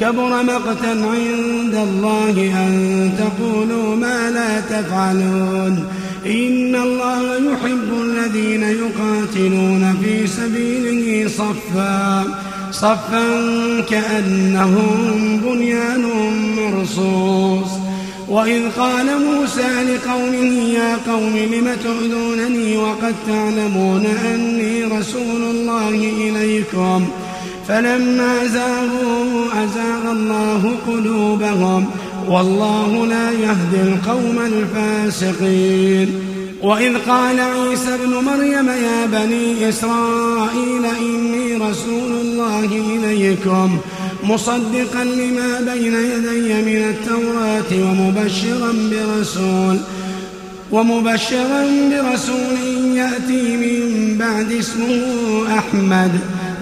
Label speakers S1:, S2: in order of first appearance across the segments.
S1: كبر مقتا عند الله أن تقولوا ما لا تفعلون إن الله يحب الذين يقاتلون في سبيله صفا صفا كأنهم بنيان مرصوص وإذ قال موسى لقومه يا قوم لم تؤذونني وقد تعلمون أني رسول الله إليكم ۖ فلما زاغوا أزاغ الله قلوبهم والله لا يهدي القوم الفاسقين وإذ قال عيسى ابن مريم يا بني إسرائيل إني رسول الله إليكم مصدقا لما بين يدي من التوراة ومبشرا برسول ومبشرا برسول يأتي من بعد اسمه أحمد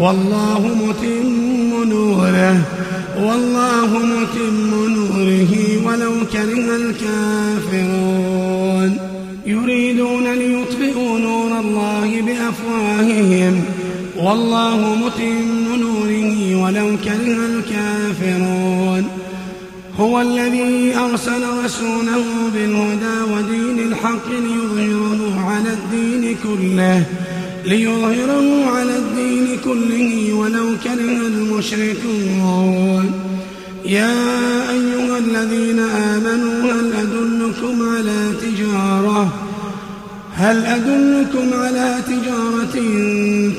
S1: والله متم نوره والله متم نوره ولو كره الكافرون يريدون ليطفئوا نور الله بأفواههم والله متم نوره ولو كره الكافرون هو الذي أرسل رسوله بالهدى ودين الحق ليظهره على الدين كله ليظهره على الدين كله ولو كره المشركون يا أيها الذين آمنوا هل أدلكم على تجارة هل أدلكم على تجارة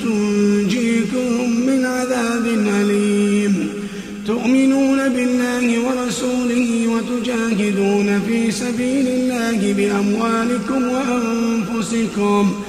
S1: تنجيكم من عذاب أليم تؤمنون بالله ورسوله وتجاهدون في سبيل الله بأموالكم وأنفسكم ۖ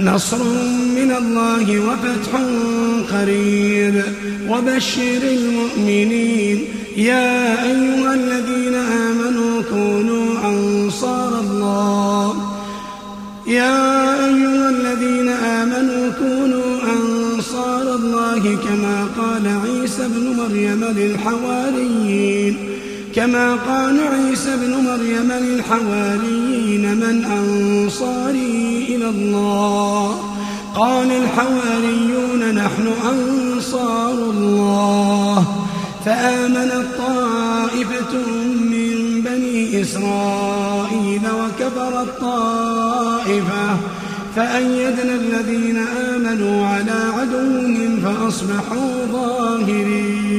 S1: نصر من الله وفتح قريب وبشر المؤمنين يا أيها الذين آمنوا كونوا أنصار الله يا أيها الذين آمنوا كونوا أنصار الله كما قال عيسى ابن مريم للحواريين كما قال عيسى ابن مريم للحواريين من أنصاري إلى الله قال الحواريون نحن أنصار الله فآمنت طائفة من بني إسرائيل وكفرت طائفة فأيدنا الذين آمنوا على عدوهم فأصبحوا ظاهرين